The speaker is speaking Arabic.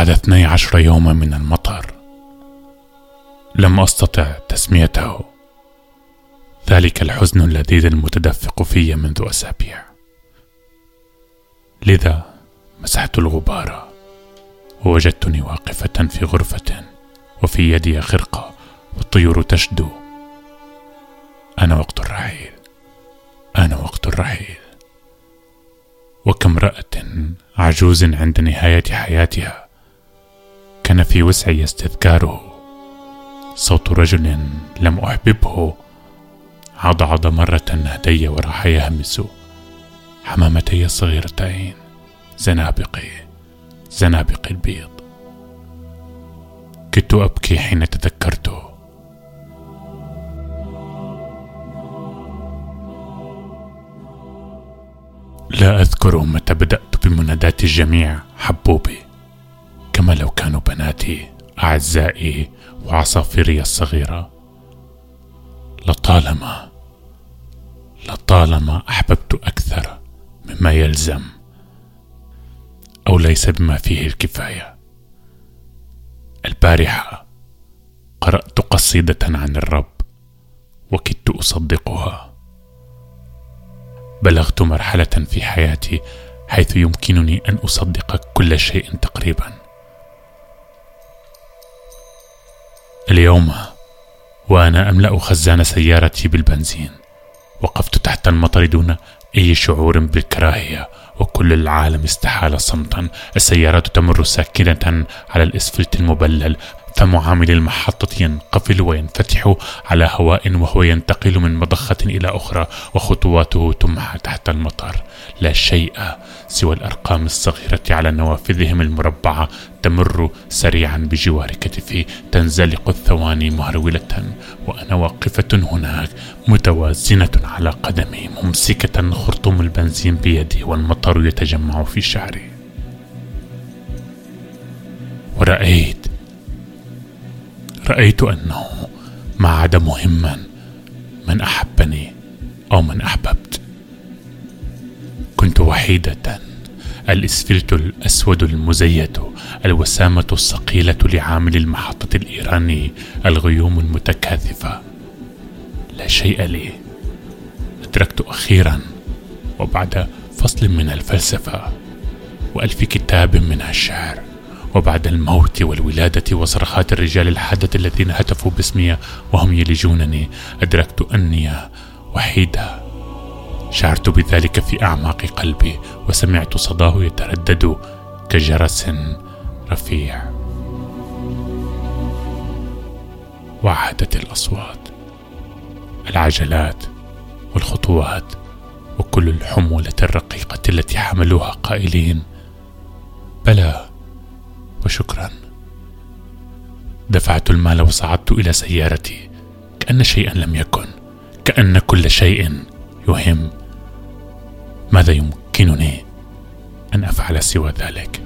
بعد اثني عشر يوما من المطر. لم أستطع تسميته. ذلك الحزن اللذيذ المتدفق في منذ أسابيع. لذا مسحت الغبار. ووجدتني واقفة في غرفة وفي يدي خرقة والطيور تشدو. أنا وقت الرحيل. أنا وقت الرحيل. وكامراه عجوز عند نهاية حياتها. كان في وسعي استذكاره. صوت رجل لم أحببه. عضعض مرة هدي وراح يهمس. حمامتي الصغيرتين زنابقي زنابق البيض. كدت أبكي حين تذكرته لا أذكر متى بدأت بمنادات الجميع حبوبي. كما لو كانوا بناتي أعزائي وعصافيري الصغيرة. لطالما لطالما أحببت أكثر مما يلزم أو ليس بما فيه الكفاية. البارحة قرأت قصيدة عن الرب وكدت أصدقها. بلغت مرحلة في حياتي حيث يمكنني أن أصدق كل شيء تقريبا. اليوم وأنا أملأ خزان سيارتي بالبنزين. وقفت تحت المطر دون أي شعور بالكراهية وكل العالم استحال صمتا. السيارات تمر ساكنة على الإسفلت المبلل فمعامل المحطة ينقفل وينفتح على هواء وهو ينتقل من مضخة إلى أخرى وخطواته تمحى تحت المطر. لا شيء سوى الأرقام الصغيرة على نوافذهم المربعة تمر سريعا بجوار كتفي. تنزلق الثواني مهرولة وأنا واقفة هناك متوازنة على قدمي ممسكة خرطوم البنزين بيدي والمطر يتجمع في شعري. ورأيت رأيت أنه ما عاد مهما من أحبني أو من أحببت. كنت وحيدة الإسفلت الأسود المزيت الوسامة الصقيلة لعامل المحطة الإيراني الغيوم المتكاثفة. لا شيء لي. أدركت أخيرا وبعد فصل من الفلسفة وألف كتاب من الشعر. وبعد الموت والولادة وصرخات الرجال الحادة الذين هتفوا باسمي وهم يلجونني أدركت أني وحيدة شعرت بذلك في أعماق قلبي وسمعت صداه يتردد كجرس رفيع. وعادت الأصوات العجلات والخطوات وكل الحمولة الرقيقة التي حملوها قائلين بلى وشكرا. دفعت المال وصعدت إلى سيارتي كأن شيئا لم يكن كأن كل شيء يهم. ماذا يمكنني أن أفعل سوى ذلك؟